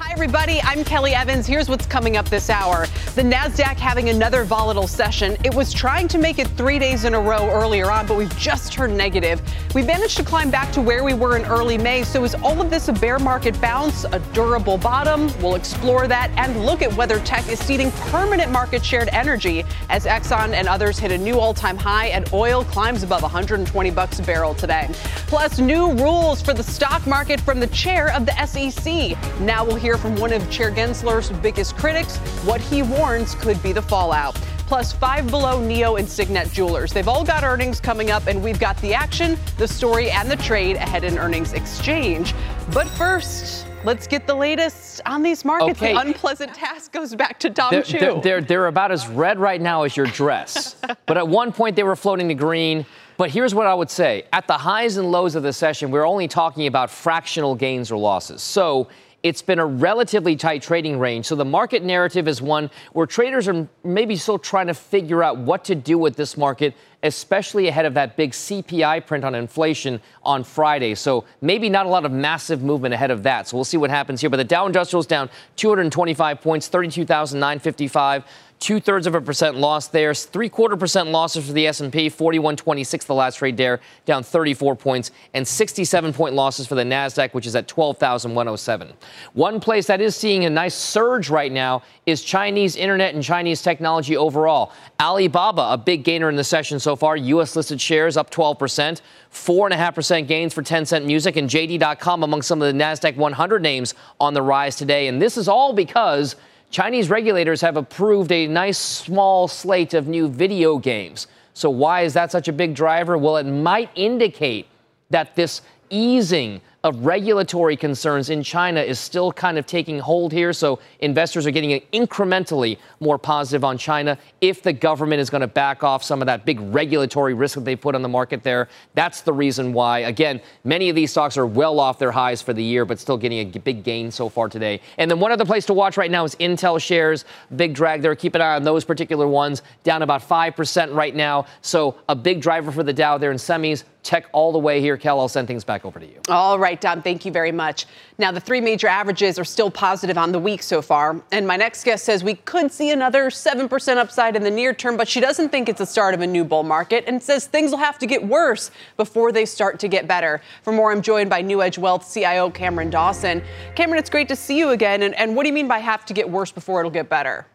Hi, everybody. I'm Kelly Evans. Here's what's coming up this hour. The NASDAQ having another volatile session. It was trying to make it three days in a row earlier on, but we've just turned negative. We managed to climb back to where we were in early May. So is all of this a bear market bounce, a durable bottom? We'll explore that and look at whether tech is ceding permanent market shared energy as Exxon and others hit a new all-time high and oil climbs above 120 bucks a barrel today. Plus, new rules for the stock market from the chair of the SEC. Now we'll hear hear from one of Chair Gensler's biggest critics, what he warns could be the fallout. Plus, five below Nio and Signet Jewelers. They've all got earnings coming up, and we've got the action, the story, and the trade ahead in earnings exchange. But first, let's get the latest on these markets. Okay. The unpleasant task goes back to Dom they're, Chu. They're, they're, they're about as red right now as your dress. but at one point, they were floating to green. But here's what I would say at the highs and lows of the session, we're only talking about fractional gains or losses. So it's been a relatively tight trading range. So the market narrative is one where traders are maybe still trying to figure out what to do with this market, especially ahead of that big CPI print on inflation on Friday. So maybe not a lot of massive movement ahead of that. So we'll see what happens here. But the Dow Industrial is down 225 points, 32,955 two thirds of a percent loss there. Three quarter percent losses for the S&P, 41.26 the last trade there, down 34 points, and 67 point losses for the Nasdaq, which is at 12,107. One place that is seeing a nice surge right now is Chinese internet and Chinese technology overall. Alibaba, a big gainer in the session so far. U.S. listed shares up 12 percent. 4.5% gains for Tencent Music and JD.com among some of the NASDAQ 100 names on the rise today. And this is all because Chinese regulators have approved a nice small slate of new video games. So, why is that such a big driver? Well, it might indicate that this easing of regulatory concerns in China is still kind of taking hold here. So investors are getting incrementally more positive on China if the government is going to back off some of that big regulatory risk that they put on the market there. That's the reason why. Again, many of these stocks are well off their highs for the year, but still getting a big gain so far today. And then one other place to watch right now is Intel shares. Big drag there. Keep an eye on those particular ones. Down about 5% right now. So a big driver for the Dow there in semis tech all the way here. Kel, I'll send things back over to you. All right, Dom, thank you very much. Now, the three major averages are still positive on the week so far. And my next guest says we could see another 7% upside in the near term, but she doesn't think it's the start of a new bull market and says things will have to get worse before they start to get better. For more, I'm joined by Newedge Wealth CIO Cameron Dawson. Cameron, it's great to see you again. And, and what do you mean by have to get worse before it'll get better?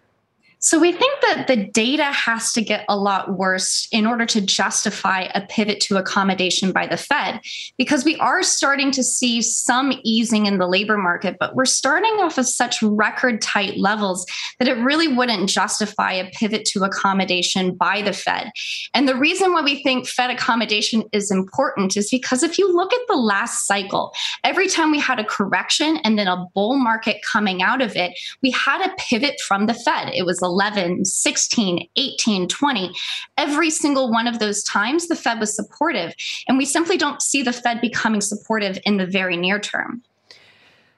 So we think that the data has to get a lot worse in order to justify a pivot to accommodation by the Fed, because we are starting to see some easing in the labor market, but we're starting off of such record tight levels that it really wouldn't justify a pivot to accommodation by the Fed. And the reason why we think Fed accommodation is important is because if you look at the last cycle, every time we had a correction and then a bull market coming out of it, we had a pivot from the Fed. It was a 11, 16, 18, 20. Every single one of those times, the Fed was supportive. And we simply don't see the Fed becoming supportive in the very near term.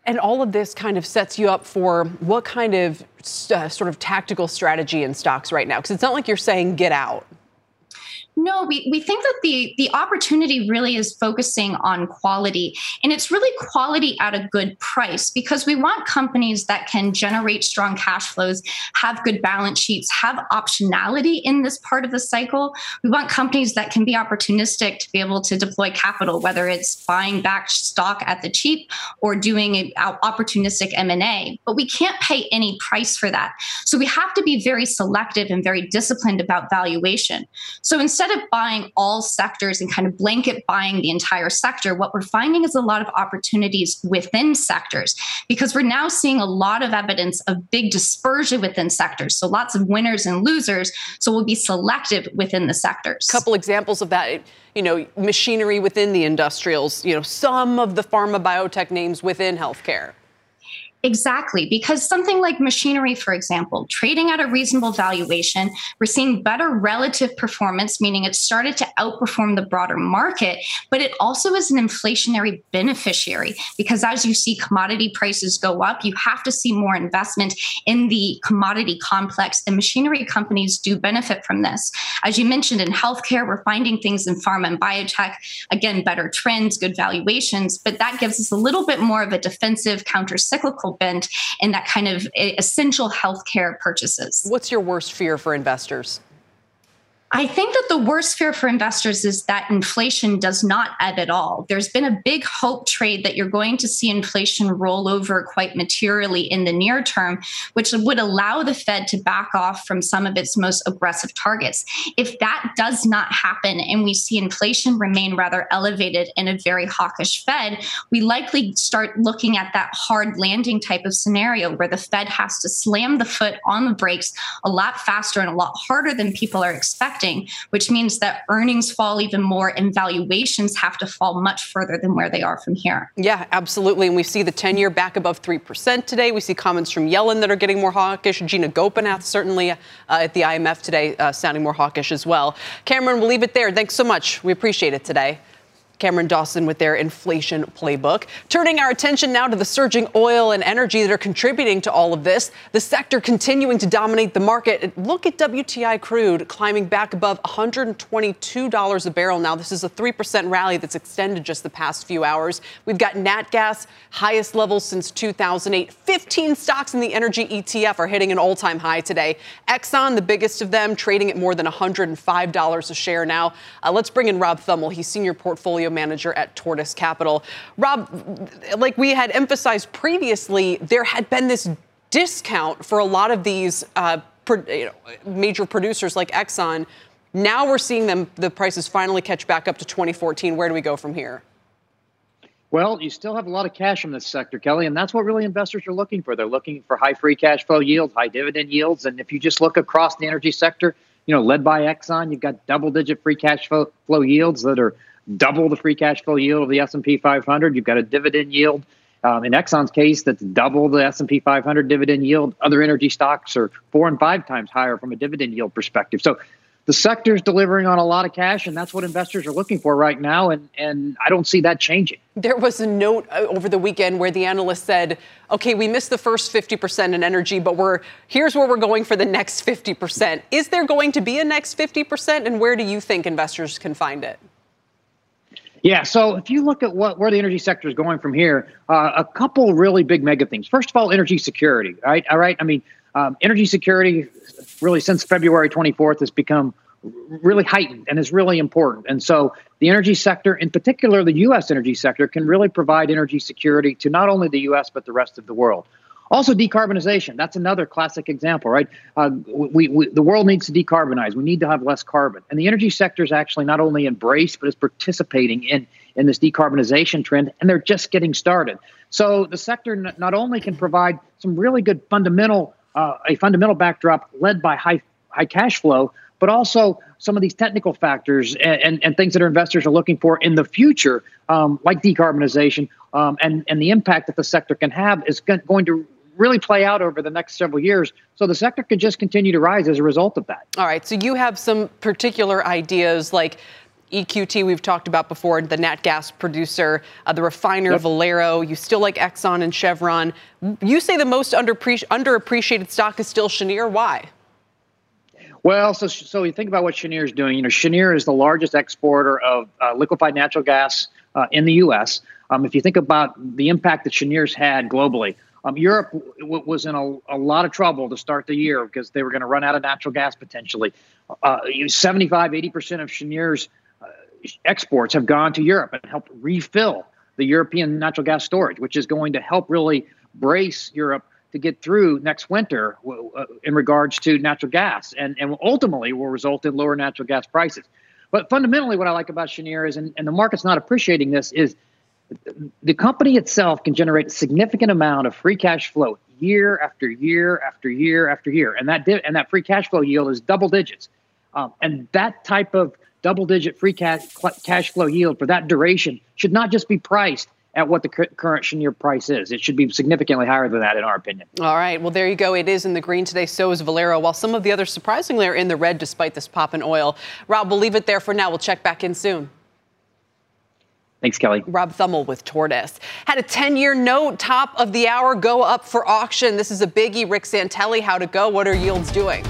And all of this kind of sets you up for what kind of uh, sort of tactical strategy in stocks right now? Because it's not like you're saying get out. No, we, we think that the, the opportunity really is focusing on quality. And it's really quality at a good price because we want companies that can generate strong cash flows, have good balance sheets, have optionality in this part of the cycle. We want companies that can be opportunistic to be able to deploy capital, whether it's buying back stock at the cheap or doing opportunistic M&A. But we can't pay any price for that. So we have to be very selective and very disciplined about valuation. So instead instead of buying all sectors and kind of blanket buying the entire sector, what we're finding is a lot of opportunities within sectors because we're now seeing a lot of evidence of big dispersion within sectors. So lots of winners and losers. So we'll be selective within the sectors. A couple examples of that you know, machinery within the industrials, you know, some of the pharma biotech names within healthcare. Exactly, because something like machinery, for example, trading at a reasonable valuation, we're seeing better relative performance, meaning it started to outperform the broader market, but it also is an inflationary beneficiary because as you see commodity prices go up, you have to see more investment in the commodity complex, and machinery companies do benefit from this. As you mentioned in healthcare, we're finding things in pharma and biotech, again, better trends, good valuations, but that gives us a little bit more of a defensive counter cyclical bent in that kind of essential healthcare purchases. What's your worst fear for investors? I think that the worst fear for investors is that inflation does not ebb at all. There's been a big hope trade that you're going to see inflation roll over quite materially in the near term, which would allow the Fed to back off from some of its most aggressive targets. If that does not happen and we see inflation remain rather elevated in a very hawkish Fed, we likely start looking at that hard landing type of scenario where the Fed has to slam the foot on the brakes a lot faster and a lot harder than people are expecting which means that earnings fall even more and valuations have to fall much further than where they are from here. Yeah, absolutely. And we see the 10 year back above 3% today. We see comments from Yellen that are getting more hawkish. Gita Gopinath certainly uh, at the IMF today uh, sounding more hawkish as well. Cameron, we'll leave it there. Thanks so much. We appreciate it today. Cameron Dawson with their inflation playbook. Turning our attention now to the surging oil and energy that are contributing to all of this. The sector continuing to dominate the market. Look at WTI crude climbing back above $122 a barrel now. This is a 3% rally that's extended just the past few hours. We've got nat gas, highest levels since 2008. 15 stocks in the energy ETF are hitting an all time high today. Exxon, the biggest of them, trading at more than $105 a share now. Uh, let's bring in Rob Thummel. He's senior portfolio portfolio manager at Tortoise Capital. Rob, like we had emphasized previously, there had been this discount for a lot of these uh, you know, major producers like Exxon. Now we're seeing them, the prices finally catch back up to 2014. Where do we go from here? Well, you still have a lot of cash in this sector, Kelly, and that's what really investors are looking for. They're looking for high free cash flow yields, high dividend yields, and if you just look across the energy sector, you know, led by Exxon, you've got double-digit free cash flow yields that are double the free cash flow yield of the S&P 500. You've got a dividend yield. Um, in Exxon's case, that's double the S&P 500 dividend yield. Other energy stocks are four and five times higher from a dividend yield perspective. So the sector is delivering on a lot of cash, and that's what investors are looking for right now. And, and I don't see that changing. There was a note uh, over the weekend where the analyst said, okay, we missed the first 50% in energy, but we're here's where we're going for the next 50%. Is there going to be a next 50%? And where do you think investors can find it? Yeah, so if you look at what where the energy sector is going from here, uh, a couple really big mega things. First of all, energy security. Right, all right. I mean, um, energy security really since February 24th has become really heightened and is really important. And so the energy sector, in particular the U.S. energy sector, can really provide energy security to not only the U.S. but the rest of the world. Also, decarbonization. That's another classic example, right? Uh, we, we, the world needs to decarbonize. We need to have less carbon. And the energy sector is actually not only embraced, but is participating in, in this decarbonization trend, and they're just getting started. So the sector not only can provide some really good fundamental, uh, a fundamental backdrop led by high, high cash flow, but also some of these technical factors and, and, and, things that our investors are looking for in the future, um, like decarbonization um, and, and the impact that the sector can have, is going to really play out over the next several years. So the sector could just continue to rise as a result of that. All right. So you have some particular ideas like EQT, we've talked about before, the nat gas producer, uh, the refiner yep. Valero. You still like Exxon and Chevron. You say the most underappreci- underappreciated stock is still Cheniere. Why? Well, so so you think about what Cheniere is doing. You know, Cheniere is the largest exporter of uh, liquefied natural gas uh, in the U.S. Um, if you think about the impact that Cheniere's had globally, um, Europe w- was in a, a, lot of trouble to start the year because they were going to run out of natural gas potentially. Uh, 75, 80% of Cheniere's uh, exports have gone to Europe and helped refill the European natural gas storage, which is going to help really brace Europe to get through next winter uh, in regards to natural gas and, and ultimately will result in lower natural gas prices. But fundamentally, what I like about Cheniere is, and, and the market's not appreciating this, is the company itself can generate a significant amount of free cash flow year after year after year after year, and that di- and that free cash flow yield is double digits. Um, and that type of double digit free cash cash flow yield for that duration should not just be priced at what the current Cheniere price is. It should be significantly higher than that, in our opinion. All right. Well, there you go. It is in the green today. So is Valero, while some of the others surprisingly are in the red despite this pop in oil. Rob, we'll leave it there for now. We'll check back in soon. Thanks, Kelly. Rob Thummel with Tortoise. Had a 10 year note, top of the hour, go up for auction. This is a biggie. Rick Santelli, how to go? What are yields doing?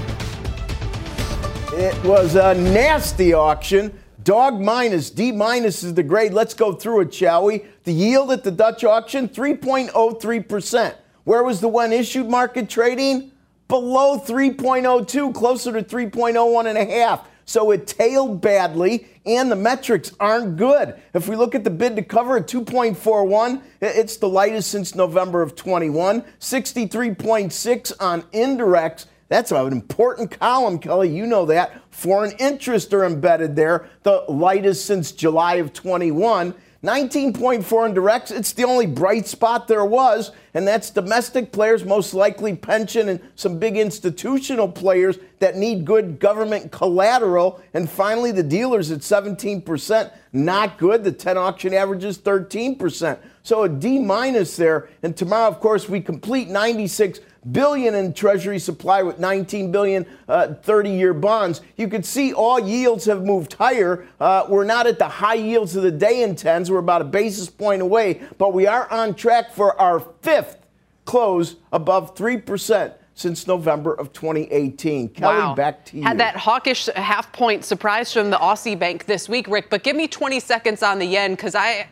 It was a nasty auction. Dog minus, D minus is the grade. Let's go through it, shall we? The yield at the Dutch auction, 3.03%. Where was the when issued market trading? Below 3.02, closer to 3.01 and a half. So it tailed badly, and the metrics aren't good. If we look at the bid to cover at 2.41, it's the lightest since November of 21. 63.6 on indirects that's an important column, Kelly. You know that. Foreign interests are embedded there, the lightest since July of 21. 19.4 in directs. It's the only bright spot there was, and that's domestic players, most likely pension and some big institutional players that need good government collateral. And finally, the dealers at 17%, not good. The 10 auction averages 13%. So a D minus there. And tomorrow, of course, we complete 96 billion in treasury supply with 19 billion 30-year uh, bonds. You could see all yields have moved higher. Uh, we're not at the high yields of the day in tens. We're about a basis point away, but we are on track for our fifth close above 3% since November of 2018. Kelly, wow. back to you. Had that hawkish half point surprise from the Aussie Bank this week, Rick, but give me 20 seconds on the yen because I,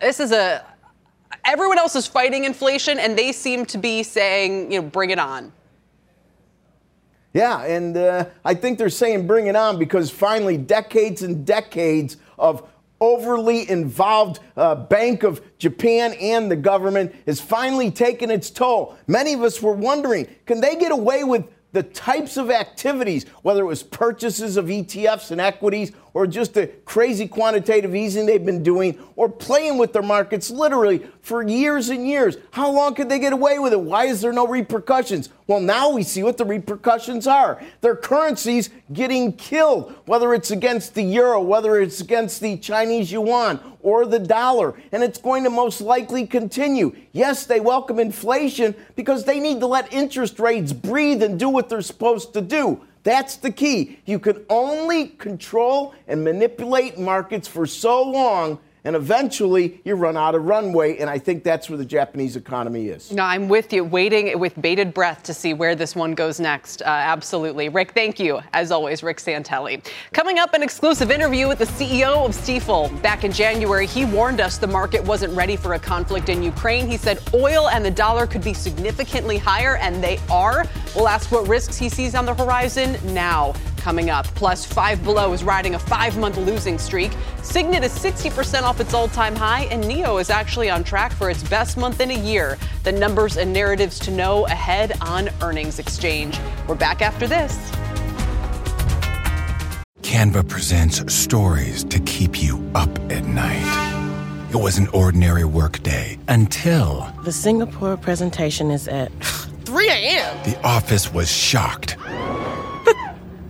this is a, everyone else is fighting inflation, and they seem to be saying, you know, bring it on. Yeah, and uh, I think they're saying bring it on because finally, decades and decades of overly involved uh, Bank of Japan and the government is finally taking its toll. Many of us were wondering can they get away with the types of activities, whether it was purchases of ETFs and equities or just the crazy quantitative easing they've been doing or playing with their markets literally for years and years. How long could they get away with it? Why is there no repercussions? Well, now we see what the repercussions are. Their currencies getting killed, whether it's against the euro, whether it's against the Chinese yuan or the dollar, and it's going to most likely continue. Yes, they welcome inflation because they need to let interest rates breathe and do what they're supposed to do. That's the key. You can only control and manipulate markets for so long and eventually you run out of runway. And I think that's where the Japanese economy is. No, I'm with you, waiting with bated breath to see where this one goes next. Uh, absolutely. Rick, thank you, as always, Rick Santelli. Coming up, an exclusive interview with the CEO of Stifel. Back in January, he warned us the market wasn't ready for a conflict in Ukraine. He said oil and the dollar could be significantly higher, and they are. We'll ask what risks he sees on the horizon now coming up. Plus, Five Below is riding a five month losing streak. Signet is 60% off its all time high, and Nio is actually on track for its best month in a year. The numbers and narratives to know ahead on Earnings Exchange. We're back after this. Canva presents stories to keep you up at night. It was an ordinary workday until. The Singapore presentation is at 3 a.m. The office was shocked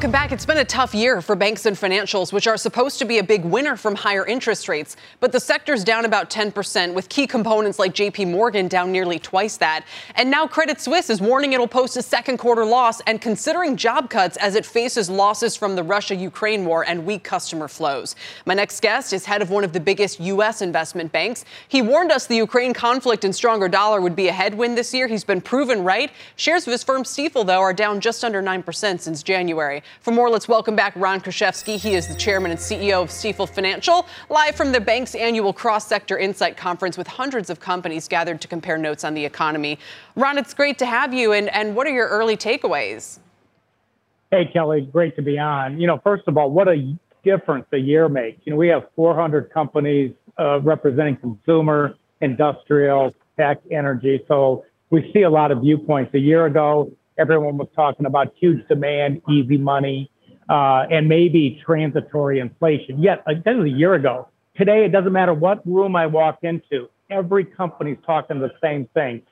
Welcome back. It's been a tough year for banks and financials, which are supposed to be a big winner from higher interest rates. But the sector's down about 10%, with key components like JP Morgan down nearly twice that. And now Credit Suisse is warning it'll post a second quarter loss and considering job cuts as it faces losses from the Russia Ukraine war and weak customer flows. My next guest is head of one of the biggest U.S. investment banks. He warned us the Ukraine conflict and stronger dollar would be a headwind this year. He's been proven right. Shares of his firm Stifel, though, are down just under 9% since January. For more, let's welcome back Ron Kruszewski. He is the chairman and CEO of Stifel Financial, live from the bank's annual Cross Sector Insight Conference with hundreds of companies gathered to compare notes on the economy. Ron, it's great to have you. And, and what are your early takeaways? Hey, Kelly, great to be on. You know, first of all, what a difference a year makes. You know, we have 400 companies uh, representing consumer, industrial, tech, energy. So we see a lot of viewpoints. A year ago, everyone was talking about huge demand, easy money, uh, and maybe transitory inflation. Yet, uh, that was a year ago. Today, it doesn't matter what room I walk into, every company's talking the same thing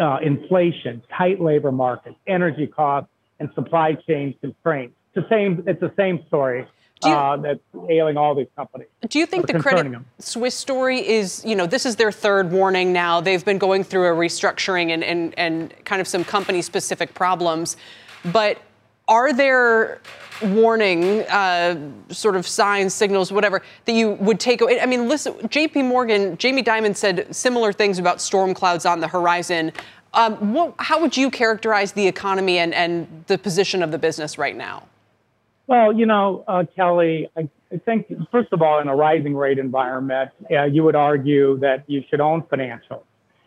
uh, inflation, tight labor markets, energy costs, and supply chain constraints. It's the same, it's the same story uh, that's ailing all these companies. Do you think the Credit them. Suisse story is, you know, this is their third warning now. They've been going through a restructuring and, and, and kind of some company specific problems. But are there warning uh, sort of signs, signals, whatever, that you would take away? I mean, listen, JP Morgan, Jamie Dimon said similar things about storm clouds on the horizon. Um, what, how would you characterize the economy and, and the position of the business right now? Well, you know, uh, Kelly, I, I, think, first of all, in a rising rate environment, uh, you would argue that you should own financials.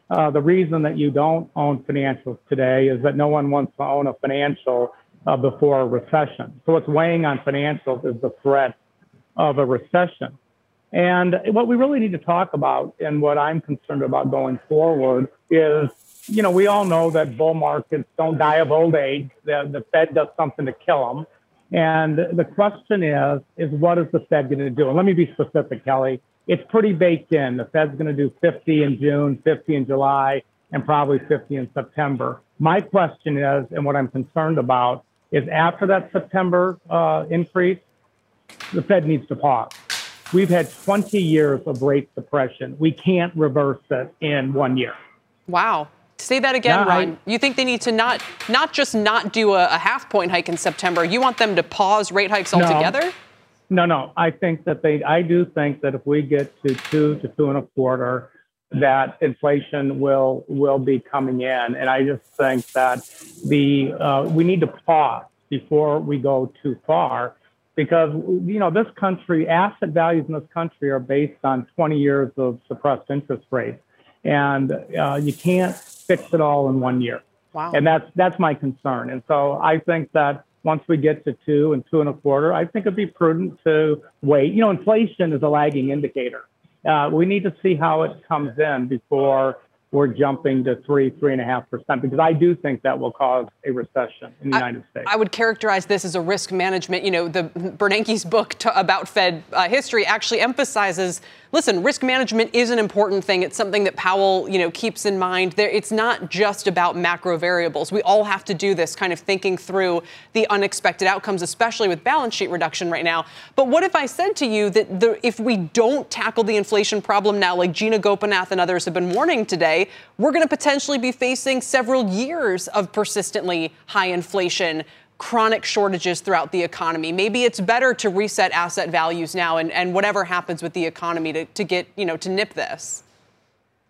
Uh, the reason that you don't own financials today is that no one wants to own a financial uh, before a recession. So what's weighing on financials is the threat of a recession. And what we really need to talk about and what I'm concerned about going forward is, you know, we all know that bull markets don't die of old age. The, the Fed does something to kill them. And the question is, is what is the Fed going to do? And let me be specific, Kelly. It's pretty baked in. The Fed's going to do 50 in June, 50 in July, and probably 50 in September. My question is, and what I'm concerned about, is after that September uh, increase, the Fed needs to pause. We've had 20 years of rate suppression. We can't reverse it in one year. Wow. Say that again, no, Ron. I, you think they need to not not just not do a, a, half point hike in September. You want them to pause rate hikes altogether? No, no. I think that they. I do think that if we get to two to two and a quarter, that inflation will will be coming in, and I just think that the uh, we need to pause before we go too far, because you know this country asset values in this country are based on 20 years of suppressed interest rates, and uh, you can't fix it all in one year. Wow. And that's that's my concern. And so I think that once we get to two and two and a quarter, I think it'd be prudent to wait. You know, inflation is a lagging indicator. Uh, we need to see how it comes in before we're jumping to three, three and a half percent, because I do think that will cause a recession in the I, United States. I would characterize this as a risk management. You know, the Bernanke's book about Fed uh, history actually emphasizes listen, risk management is an important thing. It's something that Powell, you know, keeps in mind. There, it's not just about macro variables. We all have to do this kind of thinking through the unexpected outcomes, especially with balance sheet reduction right now. But what if I said to you that the, if we don't tackle the inflation problem now, like Gita Gopinath and others have been warning today, we're going to potentially be facing several years of persistently high inflation chronic shortages throughout the economy. Maybe it's better to reset asset values now and, and whatever happens with the economy to, to get, you know, to nip this.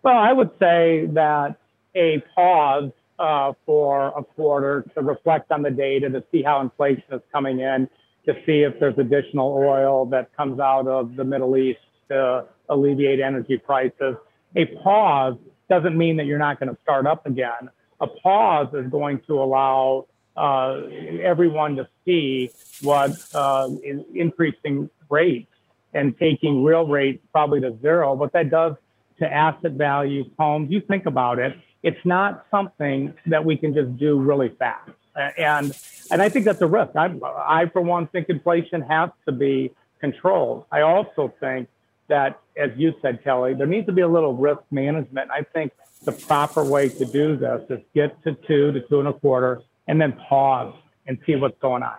Well, I would say that a pause uh, for a quarter to reflect on the data, to see how inflation is coming in, to see if there's additional oil that comes out of the Middle East to alleviate energy prices. A pause doesn't mean that you're not going to start up again. A pause is going to allow uh, everyone to see what uh, increasing rates and taking real rates probably to zero, what that does to asset values, homes. You think about it, it's not something that we can just do really fast. And and I think that's a risk. I, I for one think inflation has to be controlled. I also think that, as you said, Kelly, there needs to be a little risk management. I think the proper way to do this is get to two to two and a quarter, and then pause and see what's going on.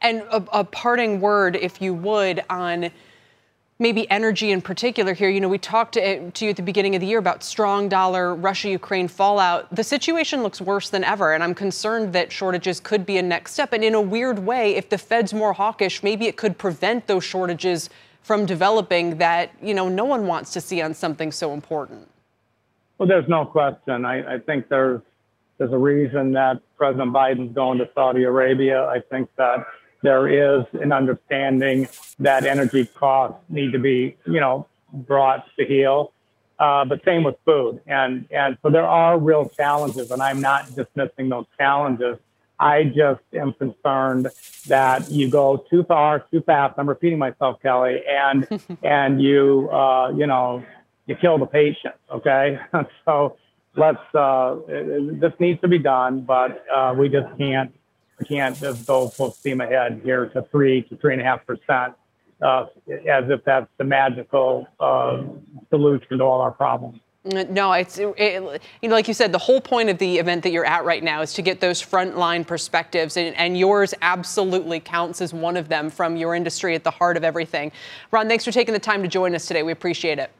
And a, a parting word, if you would, on maybe energy in particular here. You know, we talked to, to, you at the beginning of the year about strong dollar, Russia Ukraine fallout. The situation looks worse than ever, and I'm concerned that shortages could be a next step. And in a weird way, if the Fed's more hawkish, maybe it could prevent those shortages from developing that, you know, no one wants to see on something so important. Well, there's no question. I, I think there's there's a reason that President Biden's going to Saudi Arabia. I think that there is an understanding that energy costs need to be, you know, brought to heel. Uh, but same with food. And, and so there are real challenges, and I'm not dismissing those challenges. I just am concerned that you go too far, too fast. I'm repeating myself, Kelly, and and you uh, you know you kill the patient. Okay, so let's uh, this needs to be done, but uh, we just can't we can't just go full steam ahead here to three to three and a half percent, uh, as if that's the magical uh, solution to all our problems. No, it's it, you know, like you said, the whole point of the event that you're at right now is to get those frontline perspectives, and, and, yours absolutely counts as one of them from your industry at the heart of everything. Ron, thanks for taking the time to join us today. We appreciate it.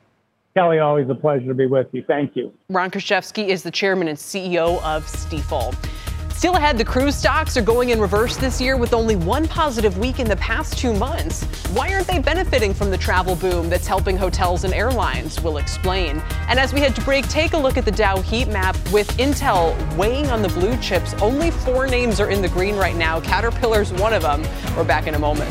Kelly, always a pleasure to be with you. Thank you. Ron Kruszewski is the chairman and CEO of Stifel. Still ahead, the cruise stocks are going in reverse this year with only one positive week in the past two months. Why aren't they benefiting from the travel boom that's helping hotels and airlines? We'll explain. And as we head to break, take a look at the Dow heat map with Intel weighing on the blue chips. Only four names are in the green right now. Caterpillar's one of them. We're back in a moment.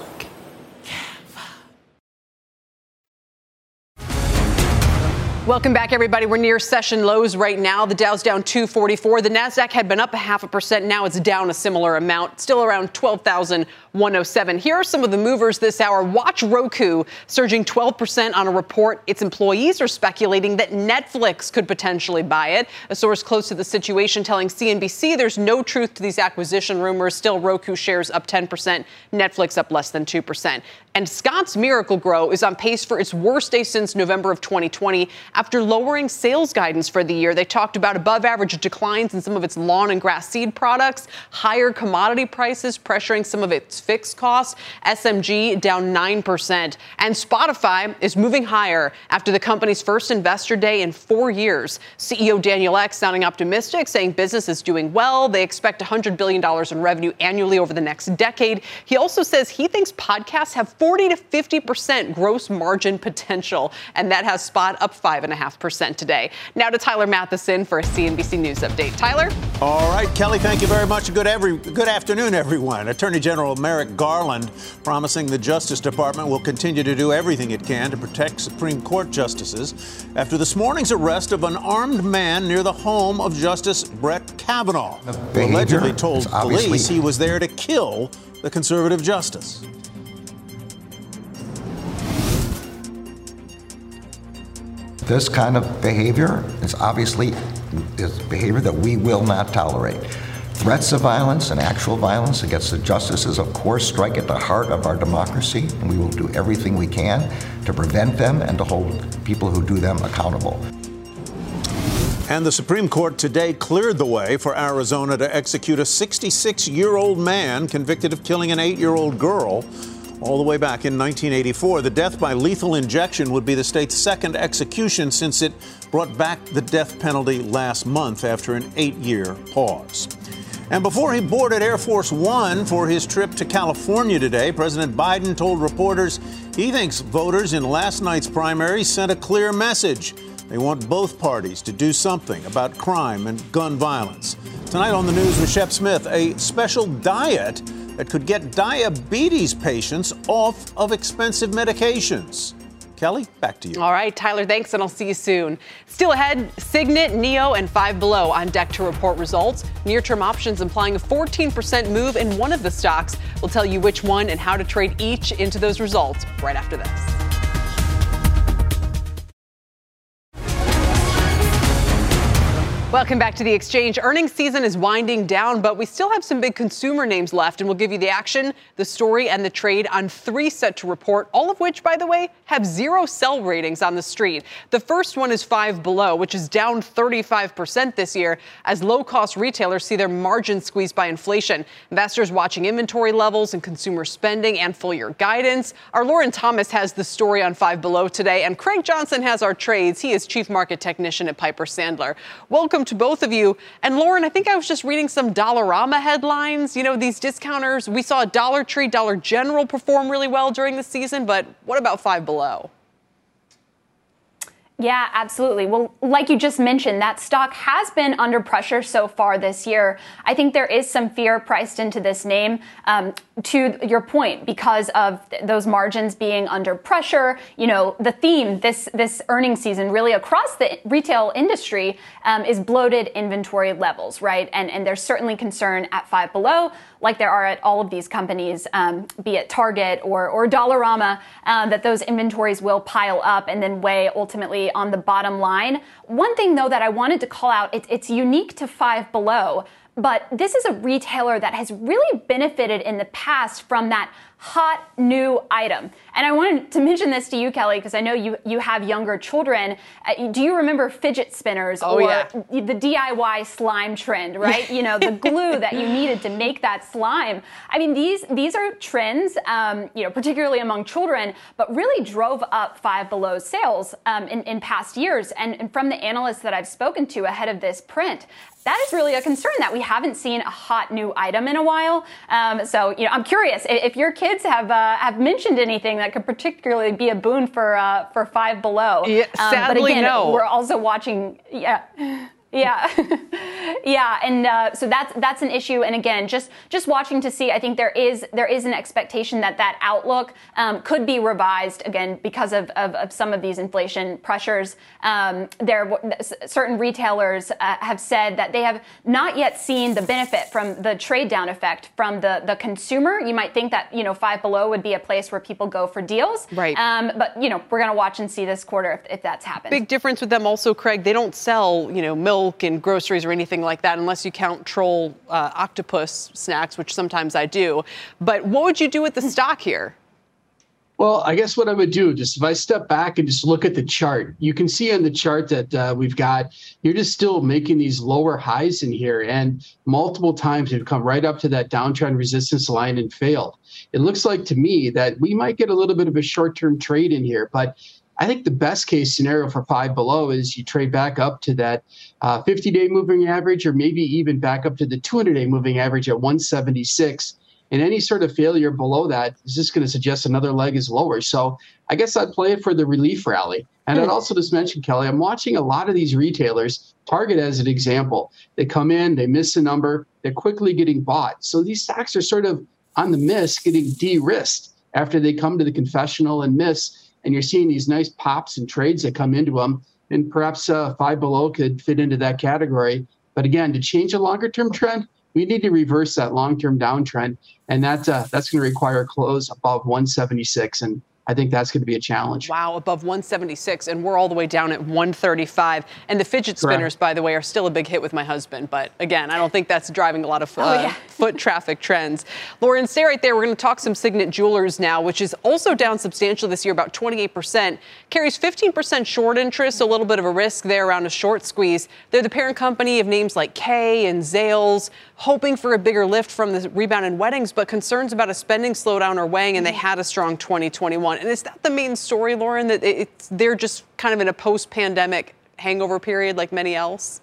Welcome back, everybody. We're near session lows right now. The Dow's down 244. The Nasdaq had been up a half a percent. Now it's down a similar amount, still around 12,107. Here are some of the movers this hour. Watch Roku surging 12% on a report. Its employees are speculating that Netflix could potentially buy it. A source close to the situation telling CNBC there's no truth to these acquisition rumors. Still, Roku shares up 10%, Netflix up less than 2%. And Scotts Miracle-Gro is on pace for its worst day since November of 2020 after lowering sales guidance for the year. They talked about above average declines in some of its lawn and grass seed products, higher commodity prices pressuring some of its fixed costs. SMG down 9%. And Spotify is moving higher after the company's first investor day in four years. CEO Daniel Ek sounding optimistic, saying business is doing well. They expect $100 billion in revenue annually over the next decade. He also says he thinks podcasts have 40 to 50% gross margin potential, and that has Spot up 5.5% today. Now to Tyler Mathisen for a CNBC News update. Tyler? All right, Kelly, thank you very much. Good, every, good afternoon, everyone. Attorney General Merrick Garland promising the Justice Department will continue to do everything it can to protect Supreme Court justices after this morning's arrest of an armed man near the home of Justice Brett Kavanaugh, who allegedly told police he was there to kill the conservative justice. This kind of behavior is obviously is behavior that we will not tolerate. Threats of violence and actual violence against the justices, of course, strike at the heart of our democracy, and we will do everything we can to prevent them and to hold people who do them accountable. And the Supreme Court today cleared the way for Arizona to execute a 66 year old man convicted of killing an eight year old girl all the way back in 1984. The death by lethal injection would be the state's second execution since it brought back the death penalty last month after an eight year pause. And before he boarded Air Force One for his trip to California today, President Biden told reporters he thinks voters in last night's primary sent a clear message. They want both parties to do something about crime and gun violence. Tonight on the news with Shep Smith, a special diet that could get diabetes patients off of expensive medications. Kelly, back to you. All right, Tyler, thanks, and I'll see you soon. Still ahead, Signet, Nio, and Five Below on deck to report results. Near term options implying a 14% move in one of the stocks. We'll tell you which one and how to trade each into those results right after this. Welcome back to the exchange. Earnings season is winding down, but we still have some big consumer names left, and we'll give you the action, the story, and the trade on three set to report, all of which, by the way, have zero sell ratings on the street. The first one is Five Below, which is down 35% this year as low cost retailers see their margins squeezed by inflation. Investors watching inventory levels and consumer spending and full year guidance. Our Lauren Thomas has the story on Five Below today, and Craig Johnson has our trades. He is Chief Market Technician at Piper Sandler. Welcome welcome to both of you. And Lauren, I think I was just reading some Dollarama headlines. You know, these discounters, we saw Dollar Tree, Dollar General perform really well during the season, but what about Five Below? Yeah, absolutely. Well, like you just mentioned, that stock has been under pressure so far this year. I think there is some fear priced into this name. Um, to your point, because of those margins being under pressure, you know, the theme this this earnings season, really across the retail industry, um, is bloated inventory levels, right? And and there's certainly concern at Five Below like there are at all of these companies, um, be it Target or, or Dollarama, uh, that those inventories will pile up and then weigh ultimately on the bottom line. One thing though that I wanted to call out, it, it's unique to Five Below, but this is a retailer that has really benefited in the past from that hot new item. And I wanted to mention this to you, Kelly, because I know you, you have younger children. Uh, do you remember fidget spinners oh, or yeah. the DIY slime trend, right? you know, the glue that you needed to make that slime. I mean, these these are trends, um, you know, particularly among children, but really drove up Five Below sales um, in, in past years. And, and from the analysts that I've spoken to ahead of this print, that is really a concern that we haven't seen a hot new item in a while. Um, so, you know, I'm curious if your kids have uh, have mentioned anything that could particularly be a boon for uh, for Five Below. Yeah, sadly, um, but again, no. we're also watching. Yeah. Yeah, yeah, and uh, so that's that's an issue. And again, just just watching to see, I think there is there is an expectation that that outlook um, could be revised again because of, of, of some of these inflation pressures. Um, there, certain retailers uh, have said that they have not yet seen the benefit from the trade down effect from the the consumer. You might think that you know Five Below would be a place where people go for deals, right? Um, but you know we're going to watch and see this quarter if, if that's happened. Big difference with them also, Craig. They don't sell you know milk milk and groceries or anything like that, unless you count troll uh, octopus snacks, which sometimes I do. But what would you do with the stock here? Well, I guess what I would do, just if I step back and just look at the chart, you can see on the chart that uh, we've got, you're just still making these lower highs in here. And multiple times you've come right up to that downtrend resistance line and failed. It looks like to me that we might get a little bit of a short term trade in here, but I think the best case scenario for five below is you trade back up to that 50 uh, day moving average, or maybe even back up to the 200 day moving average at 176. And any sort of failure below that is just going to suggest another leg is lower. So I guess I'd play it for the relief rally. And I'd hmm. also just mention, Kelly, I'm watching a lot of these retailers, Target as an example. They come in, they miss a number, they're quickly getting bought. So these stocks are sort of on the miss, getting de risked after they come to the confessional and miss and you're seeing these nice pops and trades that come into them. And perhaps uh, five below could fit into that category. But again, to change a longer term trend, we need to reverse that long term downtrend. And that, uh, that's going to require a close above 176. And I think that's going to be a challenge. Wow, above 176, and we're all the way down at 135. And the fidget spinners, Correct. by the way, are still a big hit with my husband. But again, I don't think that's driving a lot of uh, oh, yeah. foot traffic trends. Lauren, stay right there. We're going to talk some Signet Jewelers now, which is also down substantially this year, about 28%. Carries 15% short interest, a little bit of a risk there around a short squeeze. They're the parent company of names like Kay and Zales, hoping for a bigger lift from the rebound in weddings, but concerns about a spending slowdown are weighing, and they mm-hmm. had a strong 2021. And is that the main story, Lauren, that it's, they're just kind of in a post pandemic hangover period like many else?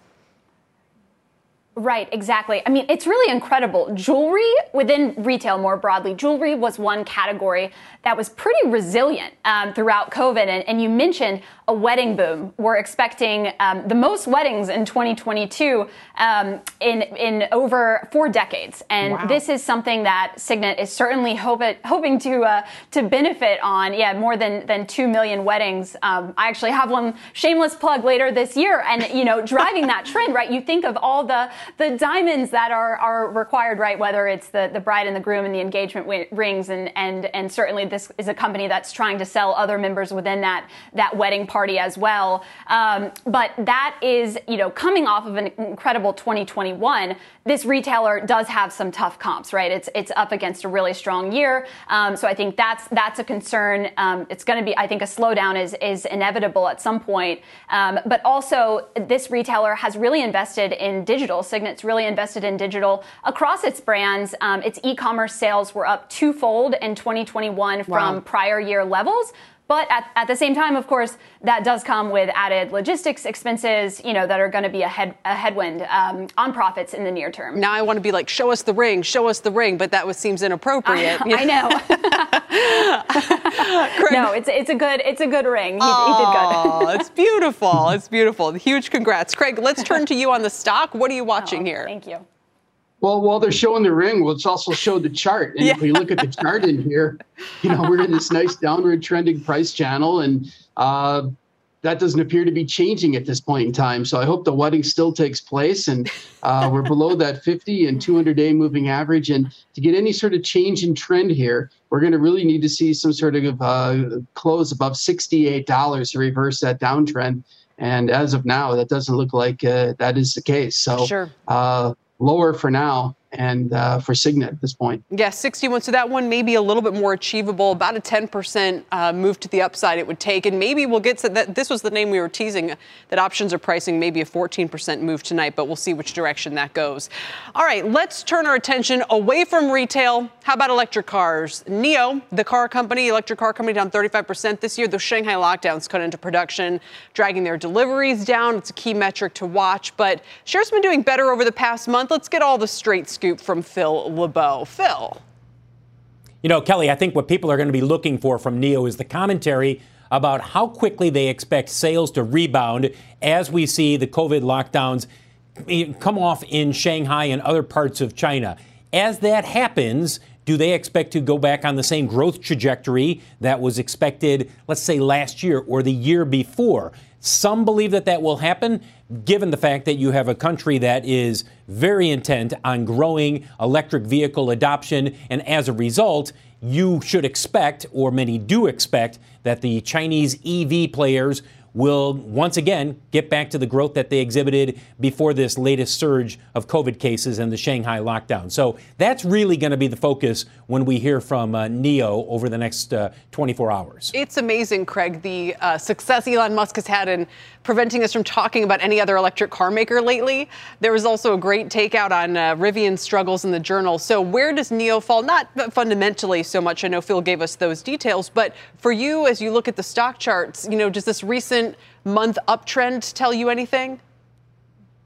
Right, exactly. I mean, it's really incredible. Jewelry within retail more broadly, jewelry was one category that was pretty resilient um, throughout COVID. And, and, you mentioned a wedding boom. We're expecting um, the most weddings in 2022 um, in in over four decades, and wow. this is something that Signet is certainly hope it, hoping to uh, to benefit on. Yeah, more than than two million weddings. Um, I actually have one shameless plug later this year, and you know, driving that trend. Right, you think of all the the diamonds that are are required. Right, whether it's the the bride and the groom and the engagement w- rings, and and and certainly this is a company that's trying to sell other members within that that wedding party as well. Um, but that is, you know, coming off of an incredible 2021. This retailer does have some tough comps, right? It's it's up against a really strong year, um, so I think that's that's a concern. Um, it's going to be, I think, a slowdown is is inevitable at some point. Um, but also, this retailer has really invested in digital. Signet's really invested in digital across its brands. Um, its e-commerce sales were up twofold in 2021 from wow. prior year levels. But at, at the same time, of course, that does come with added logistics expenses, you know, that are going to be a, head, a headwind um, on profits in the near term. Now I want to be like, show us the ring, show us the ring, but that was, seems inappropriate. I, I know. no, it's it's a good it's a good ring. He, oh, he did good. it's beautiful. It's beautiful. Huge congrats, Craig. Let's turn to you on the stock. What are you watching oh, here? Thank you. Well, while they're showing the ring, let's also show the chart. And yeah. if we look at the chart in here, you know, we're in this nice downward trending price channel, and uh, that doesn't appear to be changing at this point in time. So I hope the wedding still takes place, and uh, we're below that 50 and 200 day moving average. And to get any sort of change in trend here, we're going to really need to see some sort of uh, close above $68 to reverse that downtrend. And as of now, that doesn't look like uh, that is the case. So, sure. Lower for now and uh, for Signet at this point. Yeah, 61. So that one may be a little bit more achievable, about a 10% uh, move to the upside it would take. And maybe we'll get to that. This was the name we were teasing that options are pricing maybe a 14% move tonight, but we'll see which direction that goes. All right, let's turn our attention away from retail. How about electric cars? Nio, the car company, electric car company, down 35% this year. The Shanghai lockdowns cut into production, dragging their deliveries down. It's a key metric to watch, but shares have been doing better over the past month. Let's get all the straight scoop from Phil LeBeau. Phil. You know, Kelly, I think what people are going to be looking for from Nio is the commentary about how quickly they expect sales to rebound as we see the COVID lockdowns come off in Shanghai and other parts of China. As that happens, do they expect to go back on the same growth trajectory that was expected, let's say, last year or the year before? Some believe that that will happen, given the fact that you have a country that is very intent on growing electric vehicle adoption. And as a result, you should expect, or many do expect, that the Chinese EV players will once again get back to the growth that they exhibited before this latest surge of COVID cases and the Shanghai lockdown. So that's really going to be the focus when we hear from uh, NIO over the next uh, 24 hours. It's amazing, Craig, the uh, success Elon Musk has had in preventing us from talking about any other electric car maker lately. There was also a great takeout on uh, Rivian's struggles in the journal. So where does Nio fall? Not fundamentally so much. I know Phil gave us those details, but for you, as you look at the stock charts, you know, does this recent month uptrend tell you anything?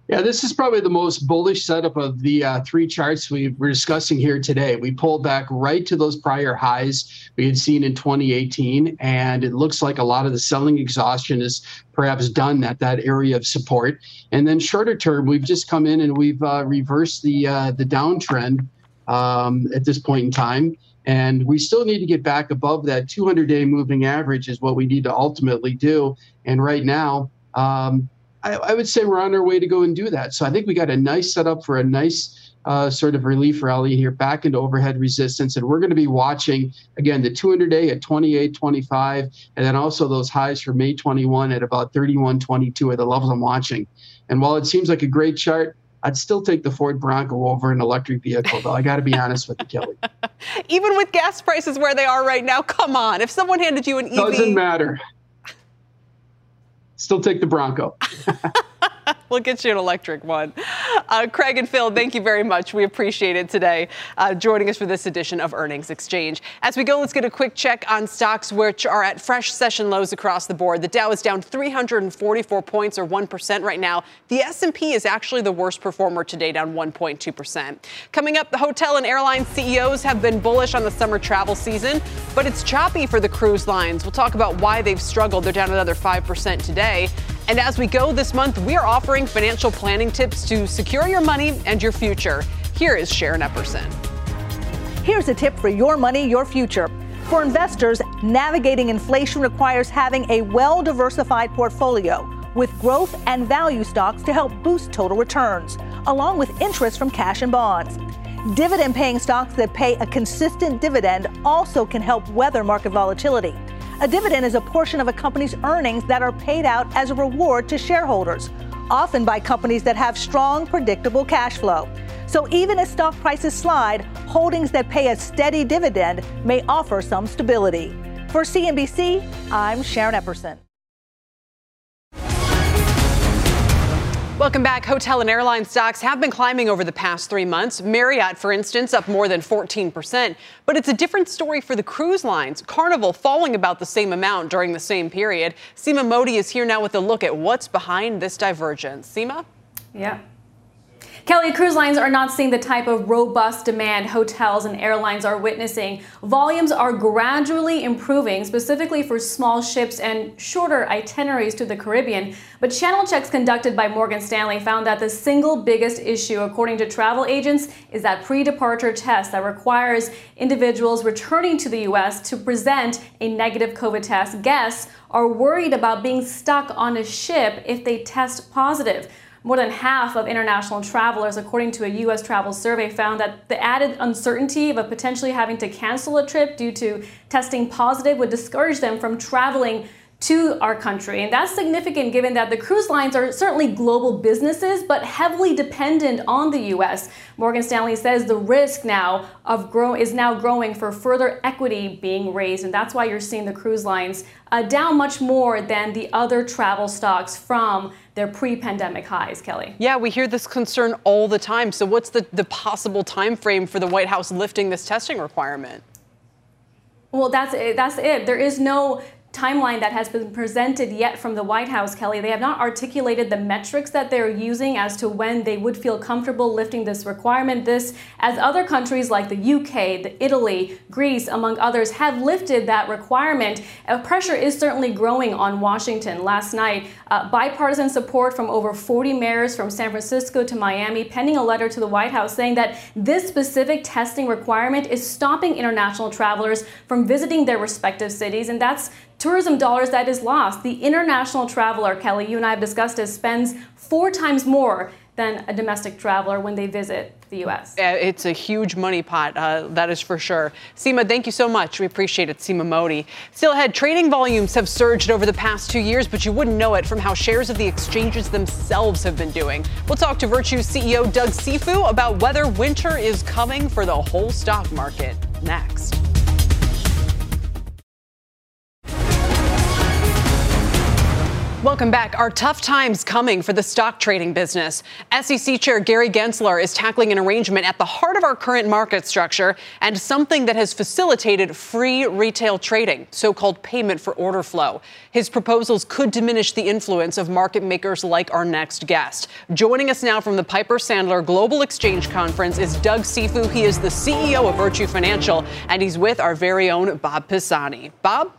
Yeah, this is probably the most bullish setup of the uh, three charts we were discussing here today. We pulled back right to those prior highs we had seen in 2018, and it looks like a lot of the selling exhaustion is perhaps done at that area of support. And then shorter term, we've just come in and we've uh, reversed the uh, the downtrend um, at this point in time. And we still need to get back above that 200 day moving average, is what we need to ultimately do. And right now, um, I, I, would say we're on our way to go and do that. So I think we got a nice setup for a nice uh, sort of relief rally here back into overhead resistance. And we're going to be watching, again, the 200 day at 28.25, and then also those highs for May 21 at about 31.22 are the levels I'm watching. And while it seems like a great chart, I'd still take the Ford Bronco over an electric vehicle, though. I got to be honest with you, Kelly. Even with gas prices where they are right now, come on. If someone handed you an EV. Doesn't matter. Still take the Bronco. we'll get you an electric one. Uh, Craig and Phil, thank you very much. We appreciate it today uh, joining us for this edition of Earnings Exchange. As we go, let's get a quick check on stocks which are at fresh session lows across the board. The Dow is down 344 points or 1% right now. The S&P is actually the worst performer today, down 1.2%. Coming up, the hotel and airline CEOs have been bullish on the summer travel season, but it's choppy for the cruise lines. We'll talk about why they've struggled. They're down another 5% today. And as we go this month, we are offering financial planning tips to secure your money and your future. Here is Sharon Epperson. Here's a tip for your money, your future. For investors, navigating inflation requires having a well diversified portfolio with growth and value stocks to help boost total returns, along with interest from cash and bonds. Dividend paying stocks that pay a consistent dividend also can help weather market volatility. A dividend is a portion of a company's earnings that are paid out as a reward to shareholders, often by companies that have strong, predictable cash flow. So even as stock prices slide, holdings that pay a steady dividend may offer some stability. For CNBC, I'm Sharon Epperson. Welcome back. Hotel and airline stocks have been climbing over the past three months. Marriott, for instance, up more than 14%. But it's a different story for the cruise lines. Carnival falling about the same amount during the same period. Seema Modi is here now with a look at what's behind this divergence. Seema? Yeah. Kelly, cruise lines are not seeing the type of robust demand hotels and airlines are witnessing. Volumes are gradually improving, specifically for small ships and shorter itineraries to the Caribbean. But channel checks conducted by Morgan Stanley found that the single biggest issue, according to travel agents, is that pre departure test that requires individuals returning to the U.S. to present a negative COVID test. Guests are worried about being stuck on a ship if they test positive. More than half of international travelers, according to a U.S. travel survey, found that the added uncertainty of potentially having to cancel a trip due to testing positive would discourage them from traveling to our country. And that's significant given that the cruise lines are certainly global businesses, but heavily dependent on the US. Morgan Stanley says the risk now of grow is now growing for further equity being raised. And that's why you're seeing the cruise lines uh, down much more than the other travel stocks from their pre-pandemic highs, Kelly. Yeah, we hear this concern all the time. So what's the, the possible time frame for the White House lifting this testing requirement? Well, that's it. That's it. There is no timeline that has been presented yet from the White House, Kelly. They have not articulated the metrics that they're using as to when they would feel comfortable lifting this requirement. This, as other countries like the UK, the Italy, Greece, among others, have lifted that requirement. Uh, pressure is certainly growing on Washington. Last night, uh, bipartisan support from over 40 mayors from San Francisco to Miami, penning a letter to the White House saying that this specific testing requirement is stopping international travelers from visiting their respective cities, and that's tourism dollars that is lost. The international traveler, Kelly, you and I have discussed this, spends four times more than a domestic traveler when they visit the U.S. It's a huge money pot, uh, that is for sure. Seema, thank you so much. We appreciate it. Seema Modi. Still ahead, trading volumes have surged over the past two years, but you wouldn't know it from how shares of the exchanges themselves have been doing. We'll talk to Virtu's CEO Doug Cifu about whether winter is coming for the whole stock market next. Welcome back. Are tough times coming for the stock trading business? SEC Chair Gary Gensler is tackling an arrangement at the heart of our current market structure and something that has facilitated free retail trading, so called payment for order flow. His proposals could diminish the influence of market makers like our next guest. Joining us now from the Piper Sandler Global Exchange Conference is Doug Cifu. He is the CEO of Virtu Financial, and he's with our very own Bob Pisani. Bob?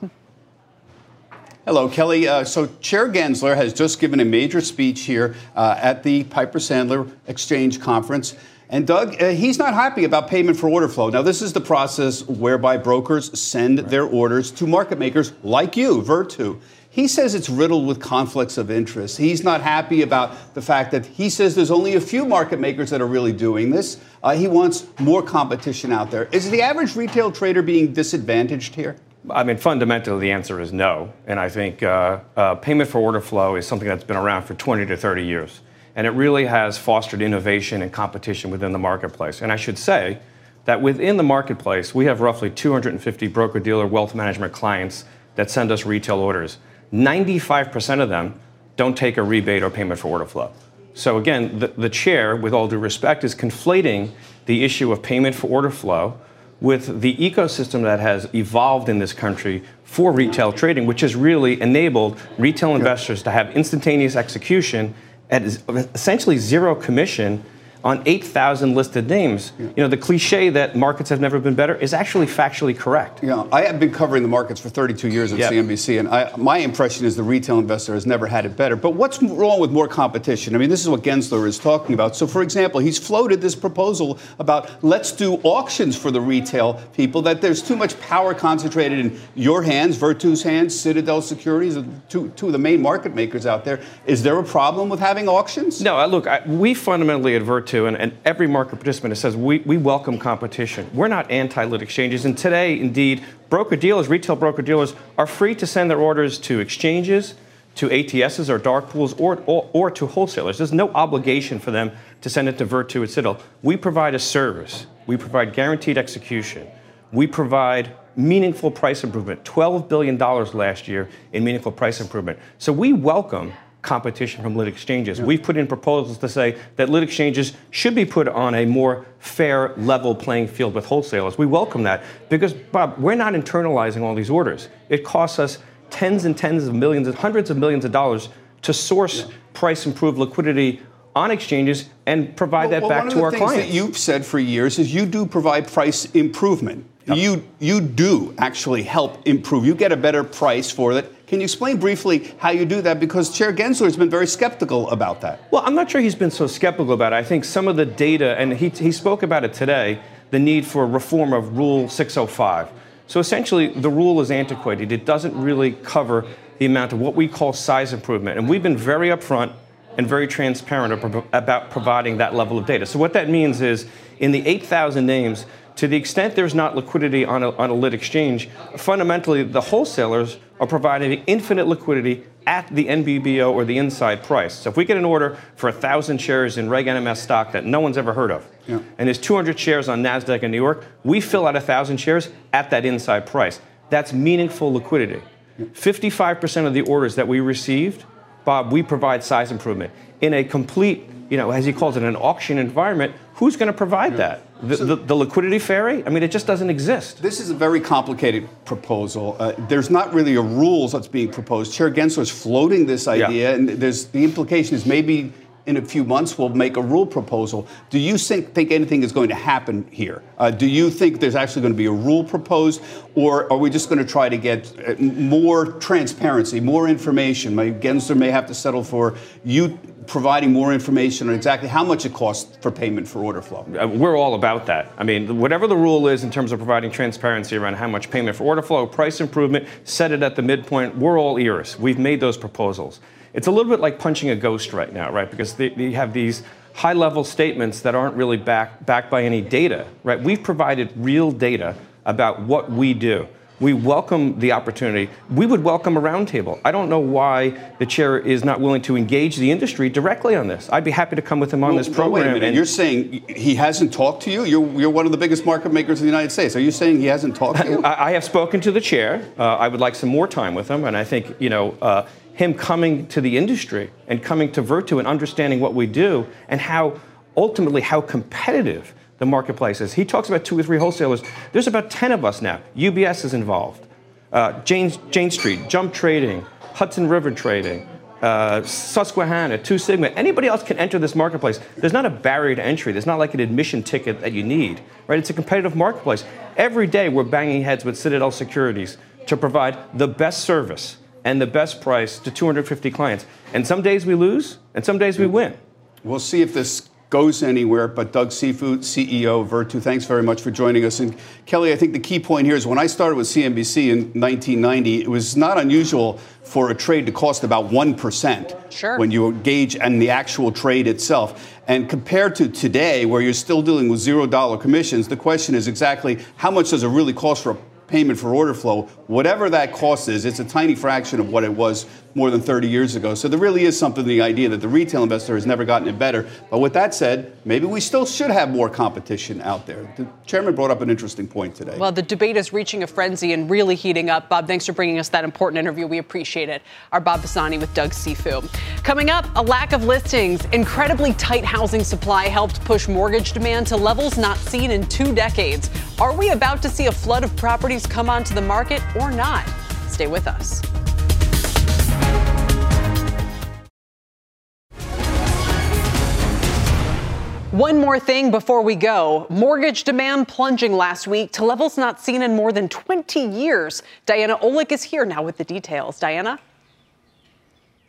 Hello, Kelly. Uh, so, Chair Gensler has just given a major speech here uh, at the Piper Sandler Exchange Conference. And Doug, uh, he's not happy about payment for order flow. Now, this is the process whereby brokers send right. their orders to market makers like you, Virtu. He says it's riddled with conflicts of interest. He's not happy about the fact that he says there's only a few market makers that are really doing this. Uh, he wants more competition out there. Is the average retail trader being disadvantaged here? I mean, fundamentally, the answer is no. And I think uh, uh, payment for order flow is something that's been around for 20 to 30 years. And it really has fostered innovation and competition within the marketplace. And I should say that within the marketplace, we have roughly 250 broker dealer wealth management clients that send us retail orders. 95% of them don't take a rebate or payment for order flow. So again, the, the chair, with all due respect, is conflating the issue of payment for order flow with the ecosystem that has evolved in this country for retail trading, which has really enabled retail investors to have instantaneous execution at essentially zero commission on 8,000 listed names. Yeah. You know, the cliche that markets have never been better is actually factually correct. Yeah, I have been covering the markets for 32 years at yep. CNBC, and I, my impression is the retail investor has never had it better. But what's wrong with more competition? I mean, this is what Gensler is talking about. So, for example, he's floated this proposal about let's do auctions for the retail people, that there's too much power concentrated in your hands, Virtu's hands, Citadel Securities, two, two of the main market makers out there. Is there a problem with having auctions? No, look, I, we fundamentally at Virtu to, and, and every market participant says we, we welcome competition. We're not anti lit exchanges. And today, indeed, broker dealers, retail broker dealers, are free to send their orders to exchanges, to ATSs or dark pools, or, or, or to wholesalers. There's no obligation for them to send it to Virtu or Citadel. We provide a service, we provide guaranteed execution, we provide meaningful price improvement $12 billion last year in meaningful price improvement. So we welcome competition from lit exchanges. Yeah. We've put in proposals to say that lit exchanges should be put on a more fair, level playing field with wholesalers. We welcome that because, Bob, we're not internalizing all these orders. It costs us tens and tens of millions, and hundreds of millions of dollars to source yeah. price improved liquidity on exchanges and provide well, that well, back to our clients. One of the things that you've said for years is you do provide price improvement. Yep. You you do actually help improve. You get a better price for it can you explain briefly how you do that? Because Chair Gensler has been very skeptical about that. Well, I'm not sure he's been so skeptical about it. I think some of the data, and he, he spoke about it today, the need for reform of Rule 605. So essentially, the rule is antiquated. It doesn't really cover the amount of what we call size improvement. And we've been very upfront and very transparent about providing that level of data. So what that means is in the 8,000 names, to the extent there's not liquidity on a, on a lit exchange, fundamentally the wholesalers are providing infinite liquidity at the NBBO or the inside price. So if we get an order for 1,000 shares in Reg NMS stock that no one's ever heard of, yeah. and there's 200 shares on NASDAQ in New York, we fill out 1,000 shares at that inside price. That's meaningful liquidity. 55% of the orders that we received, Bob, we provide size improvement. In a complete, you know, as he calls it, an auction environment, who's going to provide that? The, so, the, the, liquidity fairy? I mean, it just doesn't exist. This is a very complicated proposal. Uh, there's not really a rules that's being proposed. Chair Gensler is floating this idea, yeah. and there's the implication is maybe in a few months we'll make a rule proposal. Do you think, think anything is going to happen here? Uh, do you think there's actually going to be a rule proposed, or are we just going to try to get uh, more transparency, more information? My Gensler may have to settle for you providing more information on exactly how much it costs for payment for order flow. Uh, we're all about that. I mean, whatever the rule is in terms of providing transparency around how much payment for order flow, price improvement, set it at the midpoint, we're all ears. We've made those proposals. It's a little bit like punching a ghost right now, right? Because they, they have these high level statements that aren't really back, backed by any data, right? We've provided real data about what we do. We welcome the opportunity. We would welcome a roundtable. I don't know why the chair is not willing to engage the industry directly on this. I'd be happy to come with him on this program. Wait a minute. You're saying he hasn't talked to you? You're, you're one of the biggest market makers in the United States. Are you saying he hasn't talked to you? I, I have spoken to the chair. Uh, I would like some more time with him, and I think you know. Uh, him coming to the industry and coming to Virtu and understanding what we do and how ultimately how competitive the marketplace is. He talks about two or three wholesalers. There's about 10 of us now. UBS is involved. Uh, Jane, Jane Street, Jump Trading, Hudson River Trading, uh, Susquehanna, Two Sigma. Anybody else can enter this marketplace. There's not a barrier to entry. There's not like an admission ticket that you need, right? It's a competitive marketplace. Every day we're banging heads with Citadel Securities to provide the best service and the best price to 250 clients. And some days we lose, and some days we win. We'll see if this goes anywhere. But Doug Cifu, CEO of Virtu, thanks very much for joining us. And Kelly, I think the key point here is when I started with CNBC in 1990, it was not unusual for a trade to cost about 1% sure. when you engage in the actual trade itself. And compared to today, where you're still dealing with zero dollar commissions, the question is exactly how much does it really cost for a payment for order flow, whatever that cost is, it's a tiny fraction of what it was more than 30 years ago. So there really is something to the idea that the retail investor has never gotten it better. But with that said, maybe we still should have more competition out there. The chairman brought up an interesting point today. Well, the debate is reaching a frenzy and really heating up. Bob, thanks for bringing us that important interview. We appreciate it. Our Bob Pisani with Doug Cifu. Coming up, a lack of listings. Incredibly tight housing supply helped push mortgage demand to levels not seen in two decades. Are we about to see a flood of properties come onto the market or not? Stay with us. One more thing before we go. Mortgage demand plunging last week to levels not seen in more than 20 years. Diana Olick is here now with the details. Diana?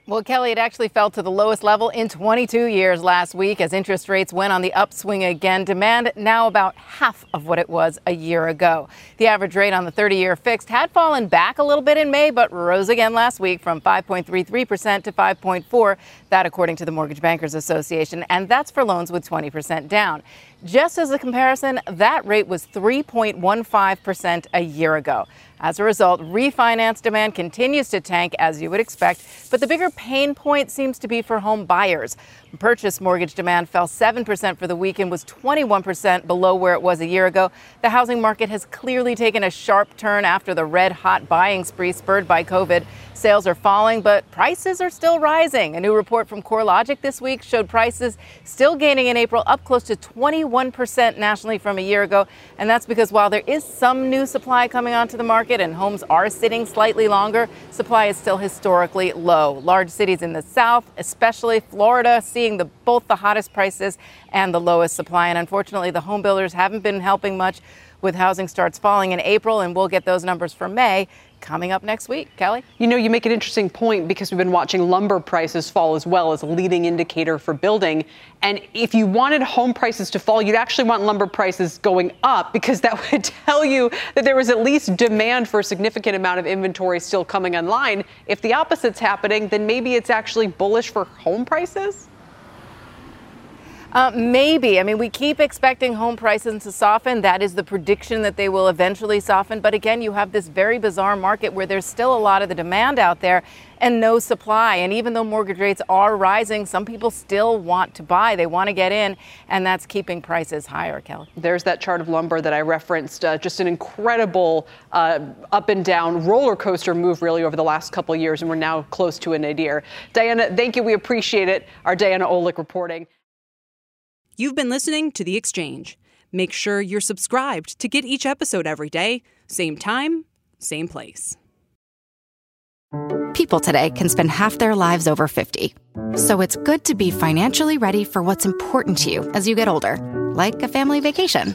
Well, Kelly, it actually fell to the lowest level in 22 years last week as interest rates went on the upswing again. Demand now about half of what it was a year ago. The average rate on the 30 year fixed had fallen back a little bit in May, but rose again last week from 5.33% to 5.4. That, according to the Mortgage Bankers Association, and that's for loans with 20% down. Just as a comparison, that rate was 3.15% a year ago. As a result, refinance demand continues to tank as you would expect, but the bigger pain point seems to be for home buyers. Purchase mortgage demand fell 7% for the week and was 21% below where it was a year ago. The housing market has clearly taken a sharp turn after the red hot buying spree spurred by COVID. Sales are falling, but prices are still rising. A new report from CoreLogic this week showed prices still gaining in April, up close to 21% nationally from a year ago. And that's because while there is some new supply coming onto the market and homes are sitting slightly longer, supply is still historically low. Large cities in the South, especially Florida, seeing the, both the hottest prices and the lowest supply. And unfortunately, the home builders haven't been helping much with housing starts falling in April, and we'll get those numbers for May coming up next week. Kelly? You know, you make an interesting point because we've been watching lumber prices fall as well as a leading indicator for building. And if you wanted home prices to fall, you'd actually want lumber prices going up because that would tell you that there was at least demand for a significant amount of inventory still coming online. If the opposite's happening, then maybe it's actually bullish for home prices? Uh, maybe. I mean, we keep expecting home prices to soften. That is the prediction that they will eventually soften. But again, you have this very bizarre market where there's still a lot of the demand out there and no supply. And even though mortgage rates are rising, some people still want to buy. They want to get in, and that's keeping prices higher, Kelly. There's that chart of lumber that I referenced. Uh, just an incredible uh, up and down roller coaster move, really, over the last couple years, and we're now close to a nadir. Diana, thank you. We appreciate it. Our Diana Olick reporting. You've been listening to The Exchange. Make sure you're subscribed to get each episode every day, same time, same place. People today can spend half their lives over 50. So it's good to be financially ready for what's important to you as you get older, like a family vacation.